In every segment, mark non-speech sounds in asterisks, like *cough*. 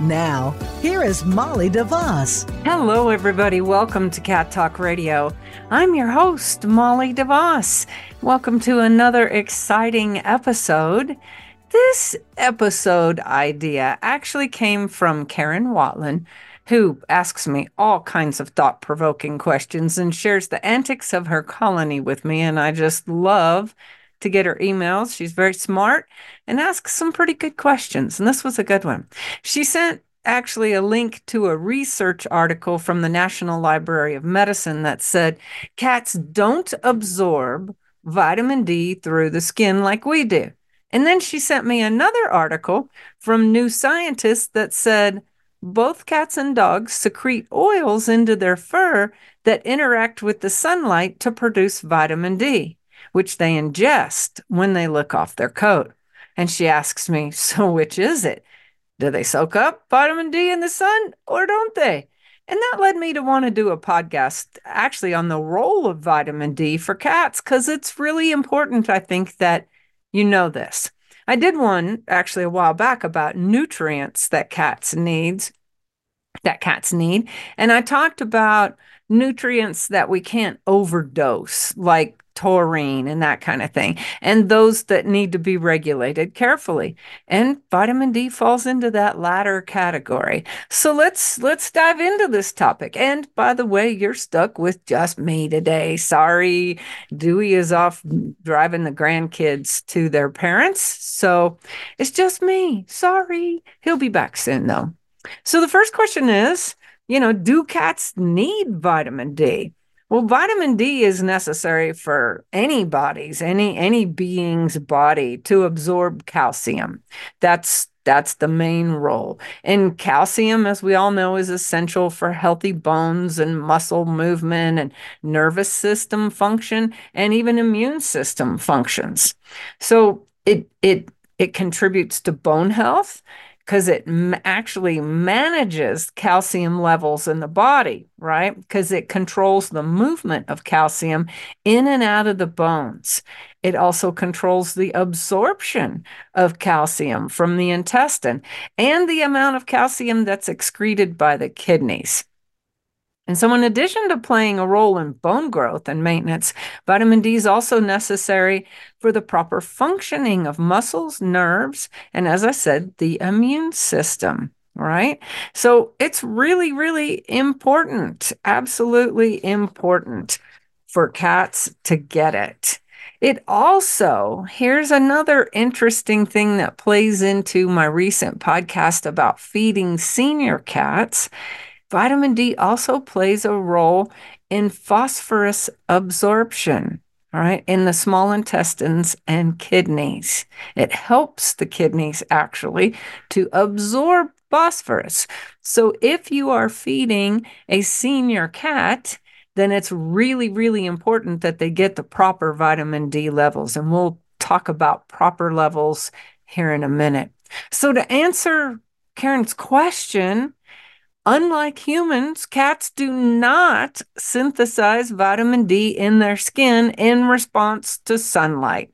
Now, here is Molly DeVoss. Hello, everybody. Welcome to Cat Talk Radio. I'm your host, Molly DeVoss. Welcome to another exciting episode. This episode idea actually came from Karen Watland, who asks me all kinds of thought provoking questions and shares the antics of her colony with me. And I just love to get her emails. She's very smart and asks some pretty good questions. And this was a good one. She sent actually a link to a research article from the National Library of Medicine that said cats don't absorb vitamin D through the skin like we do. And then she sent me another article from New Scientist that said both cats and dogs secrete oils into their fur that interact with the sunlight to produce vitamin D which they ingest when they lick off their coat. And she asks me, *laughs* So which is it? Do they soak up vitamin D in the sun or don't they? And that led me to want to do a podcast actually on the role of vitamin D for cats because it's really important, I think, that you know this. I did one actually a while back about nutrients that cats needs that cats need and I talked about nutrients that we can't overdose like taurine and that kind of thing, and those that need to be regulated carefully. And vitamin D falls into that latter category. So let's let's dive into this topic. And by the way, you're stuck with just me today. Sorry, Dewey is off driving the grandkids to their parents, so it's just me. Sorry. He'll be back soon though. So the first question is, you know, do cats need vitamin D? Well, vitamin D is necessary for any body's, any any being's body to absorb calcium. That's that's the main role. And calcium, as we all know, is essential for healthy bones and muscle movement and nervous system function and even immune system functions. So it it it contributes to bone health because it actually manages calcium levels in the body, right? Because it controls the movement of calcium in and out of the bones. It also controls the absorption of calcium from the intestine and the amount of calcium that's excreted by the kidneys. And so, in addition to playing a role in bone growth and maintenance, vitamin D is also necessary for the proper functioning of muscles, nerves, and as I said, the immune system. Right. So, it's really, really important, absolutely important for cats to get it. It also, here's another interesting thing that plays into my recent podcast about feeding senior cats Vitamin D also plays a role in phosphorus absorption, all right, in the small intestines and kidneys. It helps the kidneys actually to absorb phosphorus. So if you are feeding a senior cat, then it's really, really important that they get the proper vitamin D levels. And we'll talk about proper levels here in a minute. So, to answer Karen's question, Unlike humans, cats do not synthesize vitamin D in their skin in response to sunlight.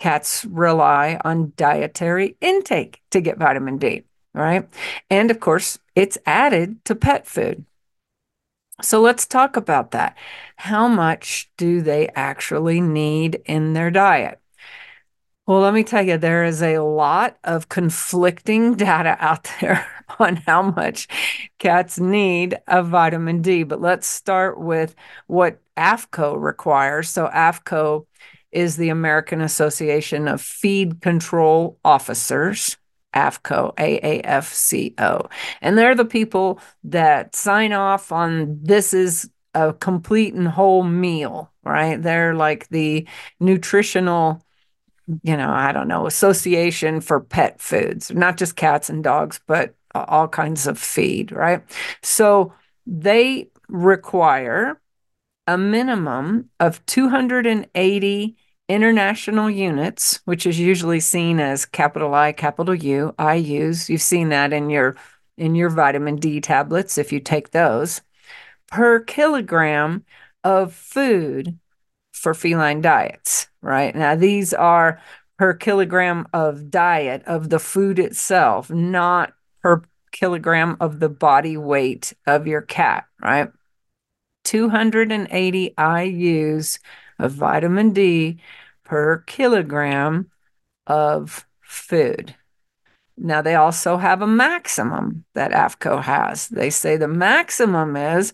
Cats rely on dietary intake to get vitamin D, right? And of course, it's added to pet food. So let's talk about that. How much do they actually need in their diet? Well, let me tell you, there is a lot of conflicting *laughs* data out there *laughs* on how much cats need of vitamin D. But let's start with what AAFCO requires. So, AAFCO is the American Association of Feed Control Officers. AAFCO, A A F C O. And they're the people that sign off on this is a complete and whole meal, right? They're like the nutritional you know, I don't know, association for pet foods, not just cats and dogs, but all kinds of feed, right? So they require a minimum of 280 international units, which is usually seen as capital I, capital U, IUs. You've seen that in your in your vitamin D tablets if you take those per kilogram of food for feline diets, right? Now these are per kilogram of diet of the food itself, not per kilogram of the body weight of your cat, right? 280 IUs of vitamin D per kilogram of food. Now, they also have a maximum that AAFCO has. They say the maximum is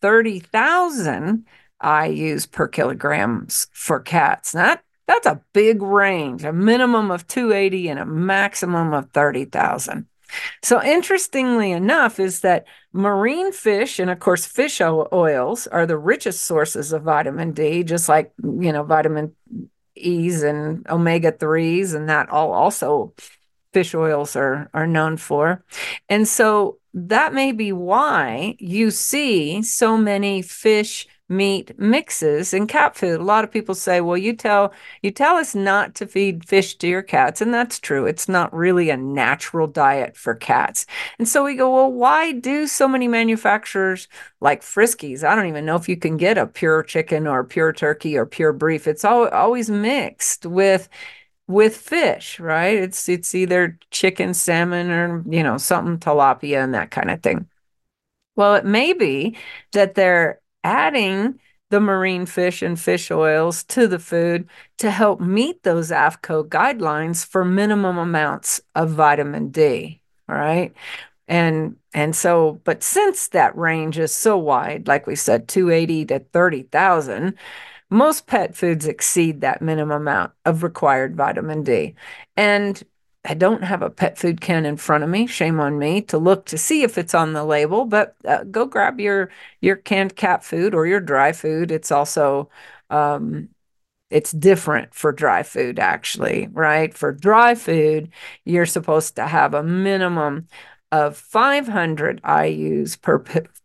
30,000 IUs per kilograms for cats. That, that's a big range, a minimum of 280 and a maximum of 30,000. So, interestingly enough, is that marine fish and, of course, fish oils are the richest sources of vitamin D, just like, you know, vitamin E's and omega 3s, and that all also fish oils are, are known for. And so, that may be why you see so many fish meat mixes in cat food. A lot of people say, "Well, you tell you tell us not to feed fish to your cats." And that's true. It's not really a natural diet for cats. And so we go, "Well, why do so many manufacturers like Friskies? I don't even know if you can get a pure chicken or pure turkey or pure beef. It's all, always mixed with with fish, right? It's it's either chicken, salmon or, you know, something tilapia and that kind of thing. Well, it may be that they're adding the marine fish and fish oils to the food to help meet those AAFCO guidelines for minimum amounts of vitamin D. All right. And and so, but since that range is so wide, like we said, 280 to 30,000, most pet foods exceed that minimum amount of required vitamin D. And I don't have a pet food can in front of me. Shame on me to look to see if it's on the label, but uh, go grab your your canned cat food or your dry food. It's also um, it's different for dry food actually, right? For dry food, you're supposed to have a minimum of 500 IUs per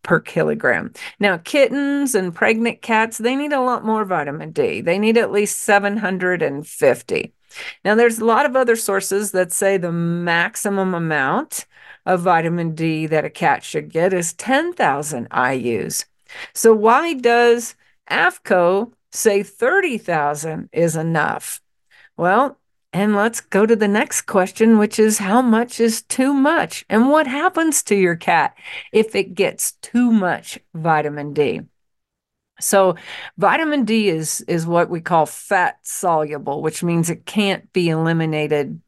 per kilogram. Now, kittens and pregnant cats, they need a lot more vitamin D. They need at least 750. Now, there's a lot of other sources that say the maximum amount of vitamin D that a cat should get is 10,000 IUs. So, why does AAFCO say 30,000 is enough? Well, and let's go to the next question, which is how much is too much? And what happens to your cat if it gets too much vitamin D? So vitamin D is is what we call fat soluble, which means it can't be eliminated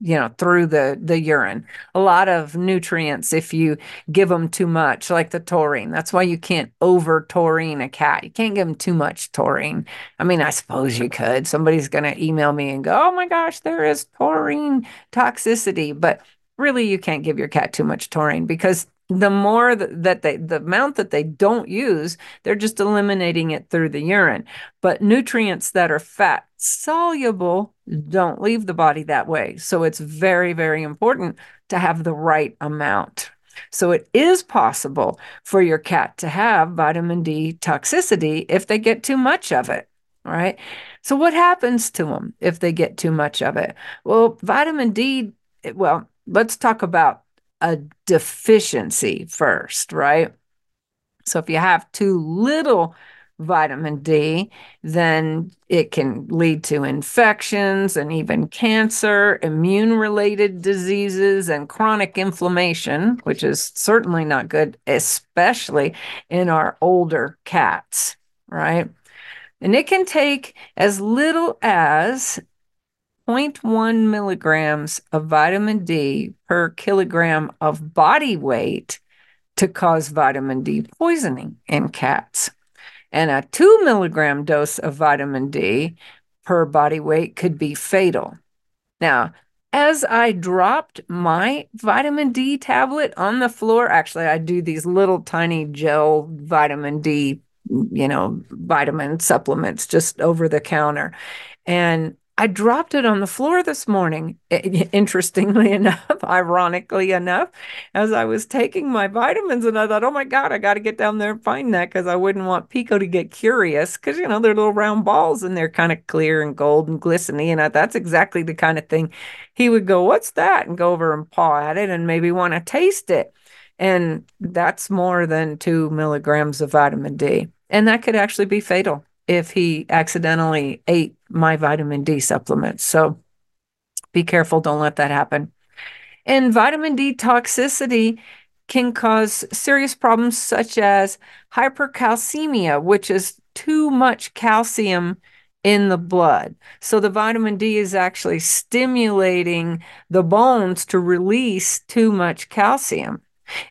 you know through the the urine. A lot of nutrients if you give them too much like the taurine that's why you can't over taurine a cat. You can't give them too much taurine. I mean i suppose you could. Somebody's going to email me and go oh my gosh there is taurine toxicity. But really you can't give your cat too much taurine because the more that they the amount that they don't use they're just eliminating it through the urine. But nutrients that are fat soluble don't leave the body that way. So it's very very important to have the right amount. So it is possible for your cat to have vitamin D toxicity if they get too much of it right? So what happens to them if they get too much of it? Well vitamin D well let's talk about a deficiency first, right? So if you have too little vitamin D, then it can lead to infections and even cancer, immune related diseases, and chronic inflammation, which is certainly not good, especially in our older cats, right? And it can take as little as 0.1 milligrams of vitamin D per kilogram of body weight to cause vitamin D poisoning in cats. And a two milligram dose of vitamin D per body weight could be fatal. Now, as I dropped my vitamin D tablet on the floor, actually, I do these little tiny gel vitamin D, you know, vitamin supplements just over the counter. And I dropped it on the floor this morning. *laughs* Interestingly enough, *laughs* ironically enough, as I was taking my vitamins, and I thought, oh my God, I got to get down there and find that because I wouldn't want Pico to get curious because, you know, they're little round balls and they're kind of clear and gold and glistening. And I, that's exactly the kind of thing he would go, What's that? And go over and paw at it and maybe want to taste it. And that's more than two milligrams of vitamin D. And that could actually be fatal if he accidentally ate my vitamin D supplements. So be careful, don't let that happen. And vitamin D toxicity can cause serious problems such as hypercalcemia, which is too much calcium in the blood. So the vitamin D is actually stimulating the bones to release too much calcium.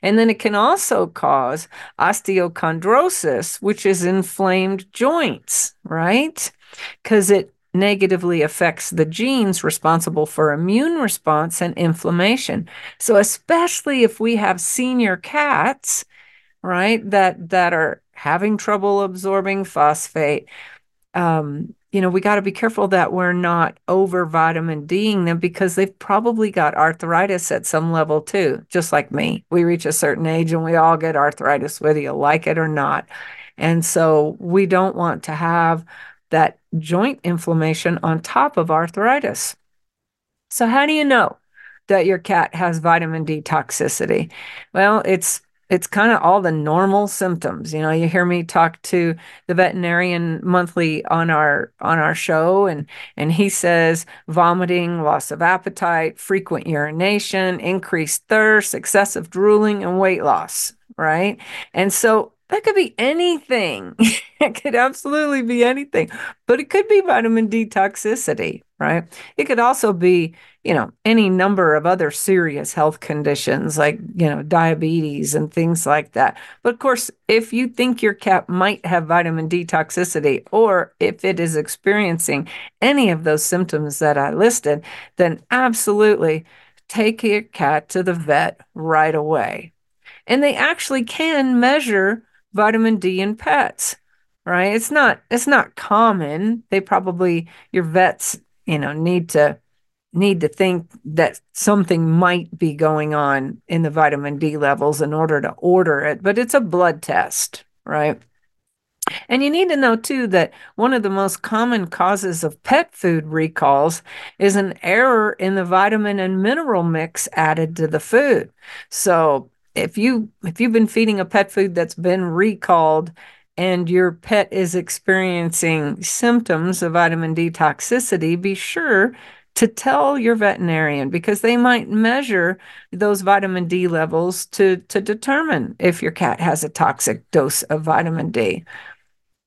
And then it can also cause osteochondrosis, which is inflamed joints, right? Because it negatively affects the genes responsible for immune response and inflammation. So especially if we have senior cats, right, that that are having trouble absorbing phosphate, um, you know, we got to be careful that we're not over vitamin D'ing them because they've probably got arthritis at some level too, just like me. We reach a certain age and we all get arthritis, whether you like it or not. And so we don't want to have that joint inflammation on top of arthritis. So, how do you know that your cat has vitamin D toxicity? Well, it's it's kind of all the normal symptoms you know you hear me talk to the veterinarian monthly on our on our show and and he says vomiting loss of appetite frequent urination increased thirst excessive drooling and weight loss right and so that could be anything. *laughs* it could absolutely be anything, but it could be vitamin D toxicity, right? It could also be, you know, any number of other serious health conditions like, you know, diabetes and things like that. But of course, if you think your cat might have vitamin D toxicity, or if it is experiencing any of those symptoms that I listed, then absolutely take your cat to the vet right away. And they actually can measure vitamin D in pets, right? It's not it's not common. They probably your vets, you know, need to need to think that something might be going on in the vitamin D levels in order to order it, but it's a blood test, right? And you need to know too that one of the most common causes of pet food recalls is an error in the vitamin and mineral mix added to the food. So if you if you've been feeding a pet food that's been recalled and your pet is experiencing symptoms of vitamin D toxicity, be sure to tell your veterinarian because they might measure those vitamin D levels to, to determine if your cat has a toxic dose of vitamin D.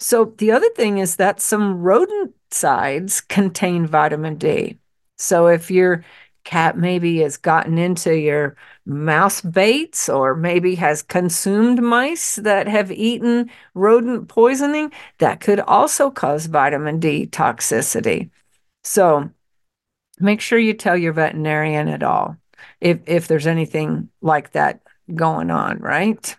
So, the other thing is that some rodenticides contain vitamin D. So, if your cat maybe has gotten into your mouse baits or maybe has consumed mice that have eaten rodent poisoning, that could also cause vitamin D toxicity. So make sure you tell your veterinarian at all if if there's anything like that going on, right?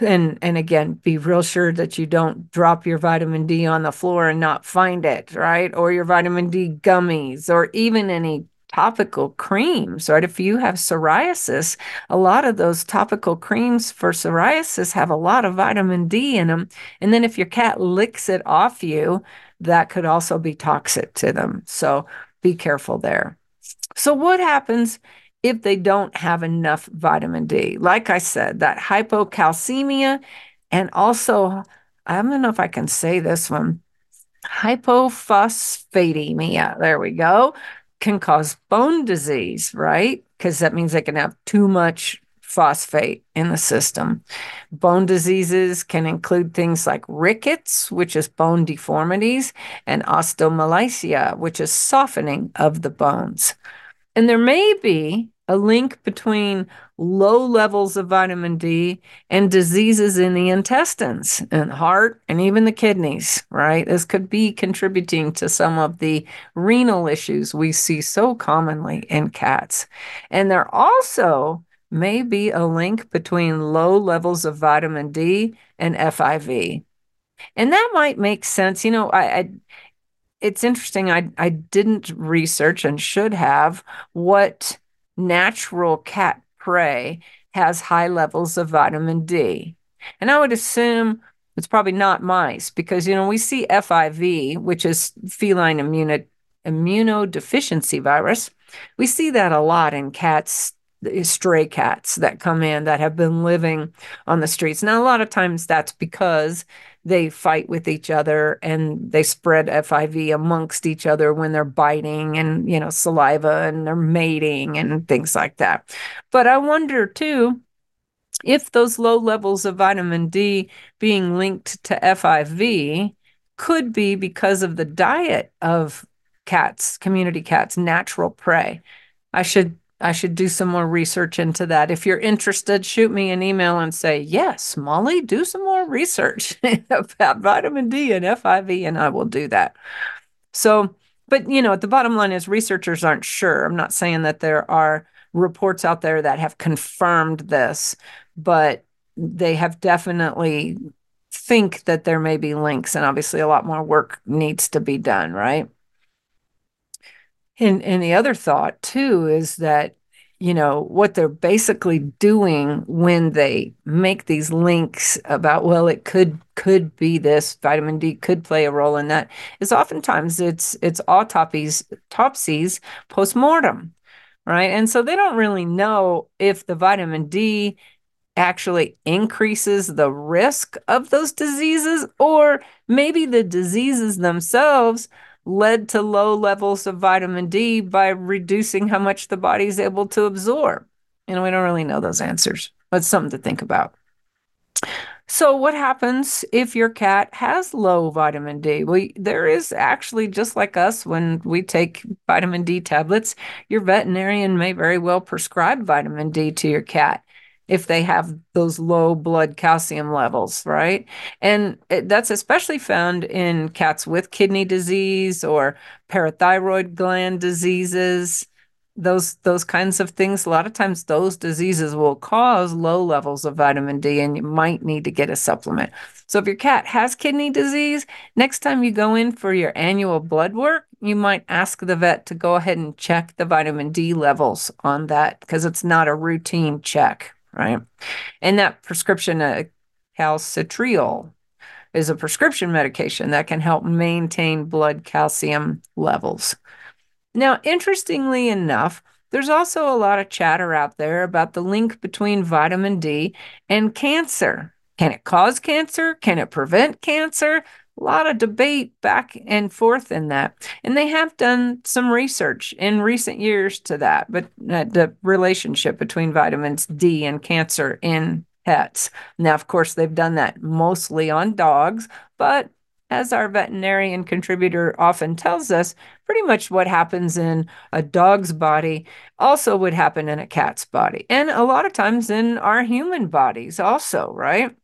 And and again, be real sure that you don't drop your vitamin D on the floor and not find it, right? Or your vitamin D gummies or even any topical creams, right? If you have psoriasis, a lot of those topical creams for psoriasis have a lot of vitamin D in them. And then if your cat licks it off you, that could also be toxic to them. So be careful there. So, what happens if they don't have enough vitamin D? Like I said, that hypocalcemia and also, I don't know if I can say this one hypophosphatemia. There we go can cause bone disease, right? Because that means they can have too much phosphate in the system. Bone diseases can include things like rickets, which is bone deformities, and osteomalacia, which is softening of the bones. And there may be a link between low levels of vitamin D and diseases in the intestines and heart and even the kidneys, right? This could be contributing to some of the renal issues we see so commonly in cats. And there also may be a link between low levels of vitamin D and FIV. And that might make sense. You know, I, I it's interesting. I I didn't research and should have what natural cat prey has high levels of vitamin D. And I would assume it's probably not mice because you know we see FIV, which is feline immuno, immunodeficiency virus. We see that a lot in cats eh, stray cats that come in that have been living on the streets. Now, a lot of times that's because they fight with each other and they spread FIV amongst each other when they're biting and, you know, saliva and they're mating and things like that. But I wonder too if those low levels of vitamin D being linked to FIV could be because of the diet of cats, community cats, natural prey. I should I should do some more research into that. If you're interested, shoot me an email and say, Yes, Molly, do some more research *laughs* about vitamin D and FIV, and I will do that. So, but you know, the bottom line is researchers aren't sure. I'm not saying that there are reports out there that have confirmed this, but they have definitely think that there may be links, and obviously a lot more work needs to be done, right? And and the other thought too is that you know what they're basically doing when they make these links about well it could could be this vitamin D could play a role in that is oftentimes it's it's autopsies autopsies postmortem right? And so they don't really know if the vitamin D actually increases the risk of those diseases or maybe the diseases themselves led to low levels of vitamin D by reducing how much the body is able to absorb? Know, we don't really know those answers, but something to think about. So, what happens if your cat has low vitamin D? Well, there is actually, just like us, when we take vitamin D tablets, your veterinarian may very well prescribe vitamin D to your cat if they have those low blood calcium levels, right? And that's especially found in cats with kidney disease or parathyroid gland diseases. Those those kinds of things. A lot of times, those diseases will cause low levels of vitamin D, and you might need to get a supplement. So, if your cat has kidney disease, next time you go in for your annual blood work, you might ask the vet to go ahead and check the vitamin D levels on that because it's not a routine check right? And that prescription uh, calcitriol is a prescription medication that can help maintain blood calcium levels. Now, interestingly enough, there's also a lot of chatter out there about the link between vitamin D and cancer. Can it cause cancer? Can it prevent cancer? A lot of debate back and forth in that. And they have done some research in recent years to that, but uh, the relationship between vitamins D and cancer in pets. Now, of course, they've done that mostly on dogs, but as our veterinarian contributor often tells us, pretty much what happens in a dog's body also would happen in a cat's body. And a lot of times in our human bodies, also, right?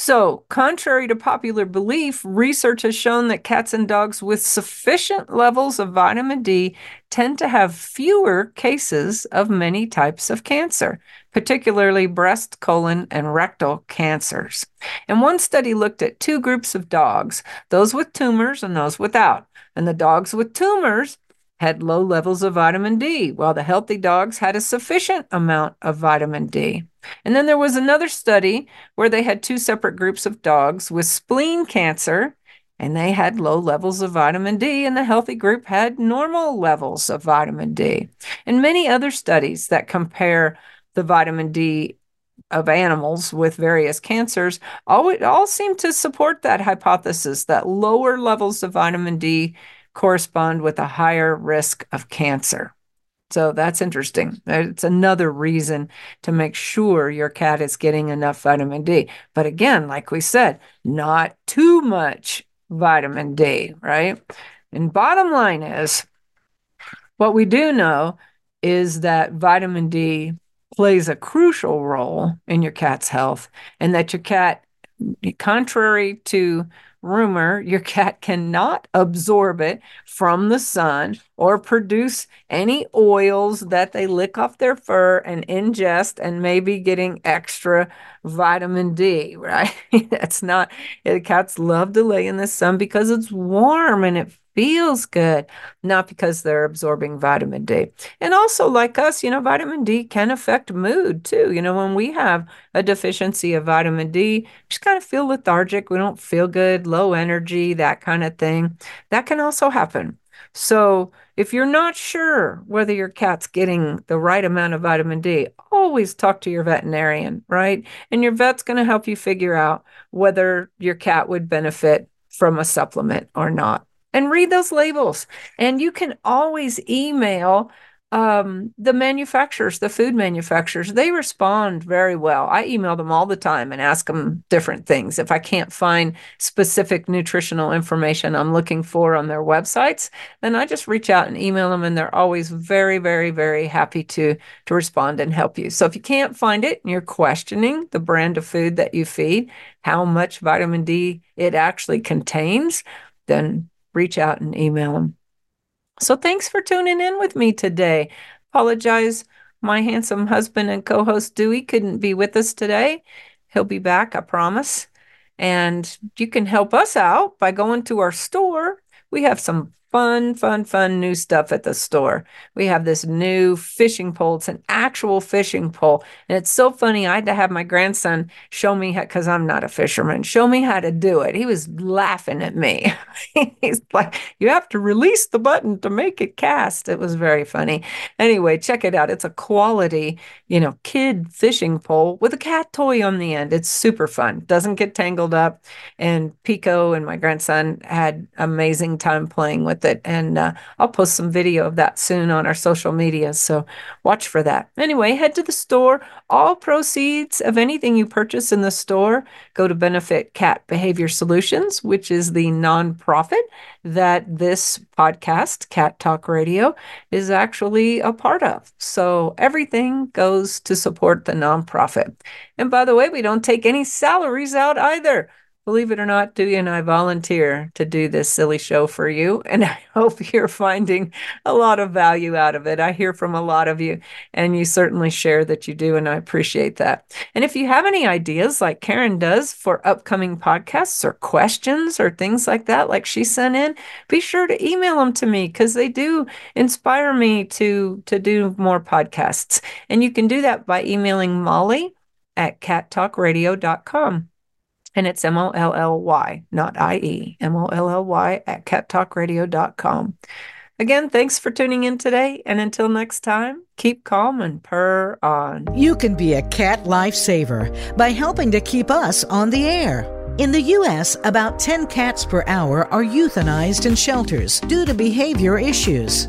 So, contrary to popular belief, research has shown that cats and dogs with sufficient levels of vitamin D tend to have fewer cases of many types of cancer, particularly breast, colon, and rectal cancers. And one study looked at two groups of dogs, those with tumors and those without. And the dogs with tumors had low levels of vitamin D, while the healthy dogs had a sufficient amount of vitamin D. And then there was another study where they had two separate groups of dogs with spleen cancer, and they had low levels of vitamin D, and the healthy group had normal levels of vitamin D. And many other studies that compare the vitamin D of animals with various cancers all, all seem to support that hypothesis that lower levels of vitamin D correspond with a higher risk of cancer. So that's interesting. It's another reason to make sure your cat is getting enough vitamin D. But again, like we said, not too much vitamin D, right? And bottom line is what we do know is that vitamin D plays a crucial role in your cat's health and that your cat, contrary to rumor your cat cannot absorb it from the sun or produce any oils that they lick off their fur and ingest and maybe getting extra vitamin D, *laughs* right? That's not, cats love to lay in the sun because it's warm and it feels good, not because they're absorbing vitamin D. And also, like us, you know, vitamin D can affect mood too. You know, when we have a deficiency of vitamin D, just kind of feel lethargic. We don't feel good, low energy, that kind of thing. That can also happen. So, if you're not sure whether your cat's getting the right amount of vitamin D, always talk to your veterinarian, right? And your vet's going to help you figure out whether your cat would benefit from a supplement or not and read those labels. And you can always email um, the manufacturers, the food manufacturers, they respond very well. I email them all the time and ask them different things. If I can't find specific nutritional information I'm looking for on their websites, then I just reach out and email them, and they're always very, very, very happy to to respond and help you. So if you can't find it and you're questioning the brand of food that you feed, how much vitamin D it actually contains, then reach out and email them. So thanks for tuning in with me today. Apologize, my handsome husband and co host Dewey couldn't be with us today. He'll be back, I promise. And you can help us out by going to our store. We have some fun, fun, fun new stuff at the store. We have this new fishing pole. It's an actual fishing pole. And it's so funny. I had to have my grandson show me how, because I'm not a fisherman, show me how to do it. He was laughing at me. *laughs* He's like, You have to release the button to make it cast. It was very funny. Anyway, check it out. It's a quality, you know, kid fishing pole with a cat toy on the end. It's super fun, doesn't get tangled up. And Pico and my grandson had amazing time playing with with it. And uh, I'll post some video of that soon on our social media. So watch for that. Anyway, head to the store. All proceeds of anything you purchase in the store go to benefit Cat Behavior Solutions, which is the nonprofit that this podcast, Cat Talk Radio, is actually a part of. So everything goes to support the nonprofit. And by the way, we don't take any salaries out either. Believe it or not, Dewey and I volunteer to do this silly show for you, *laughs* and I hope you're finding a lot of value out of it. I hear from a lot of you, and you certainly share that you do, and I appreciate that. And if you have any ideas, like Karen does, for upcoming podcasts or questions or things like that, like she sent in, be sure to email them to me because they do inspire me to to do more podcasts. And you can do that by emailing Molly at cattalkradio.com and it's M O L L Y, not I E, M O L L Y at cattalkradio.com. Again, thanks for tuning in today. And until next time, keep calm and purr on. You can be a cat lifesaver by helping to keep us on the air. In the U.S., about 10 cats per hour are euthanized in shelters due to behavior issues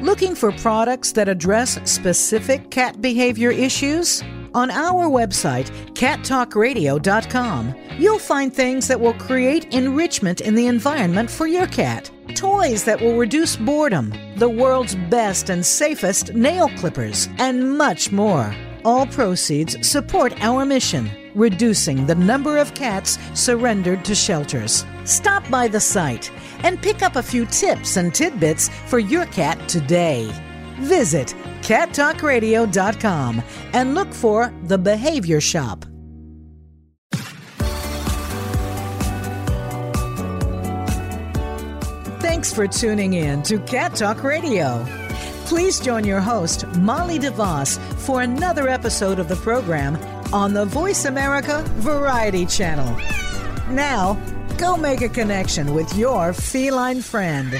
Looking for products that address specific cat behavior issues? On our website, cattalkradio.com, you'll find things that will create enrichment in the environment for your cat. Toys that will reduce boredom, the world's best and safest nail clippers, and much more. All proceeds support our mission, reducing the number of cats surrendered to shelters. Stop by the site and pick up a few tips and tidbits for your cat today. Visit cattalkradio.com and look for The Behavior Shop. Thanks for tuning in to Cat Talk Radio. Please join your host, Molly DeVoss, for another episode of the program on the VoiceAmerica Variety Channel. Now, go make a connection with your feline friend.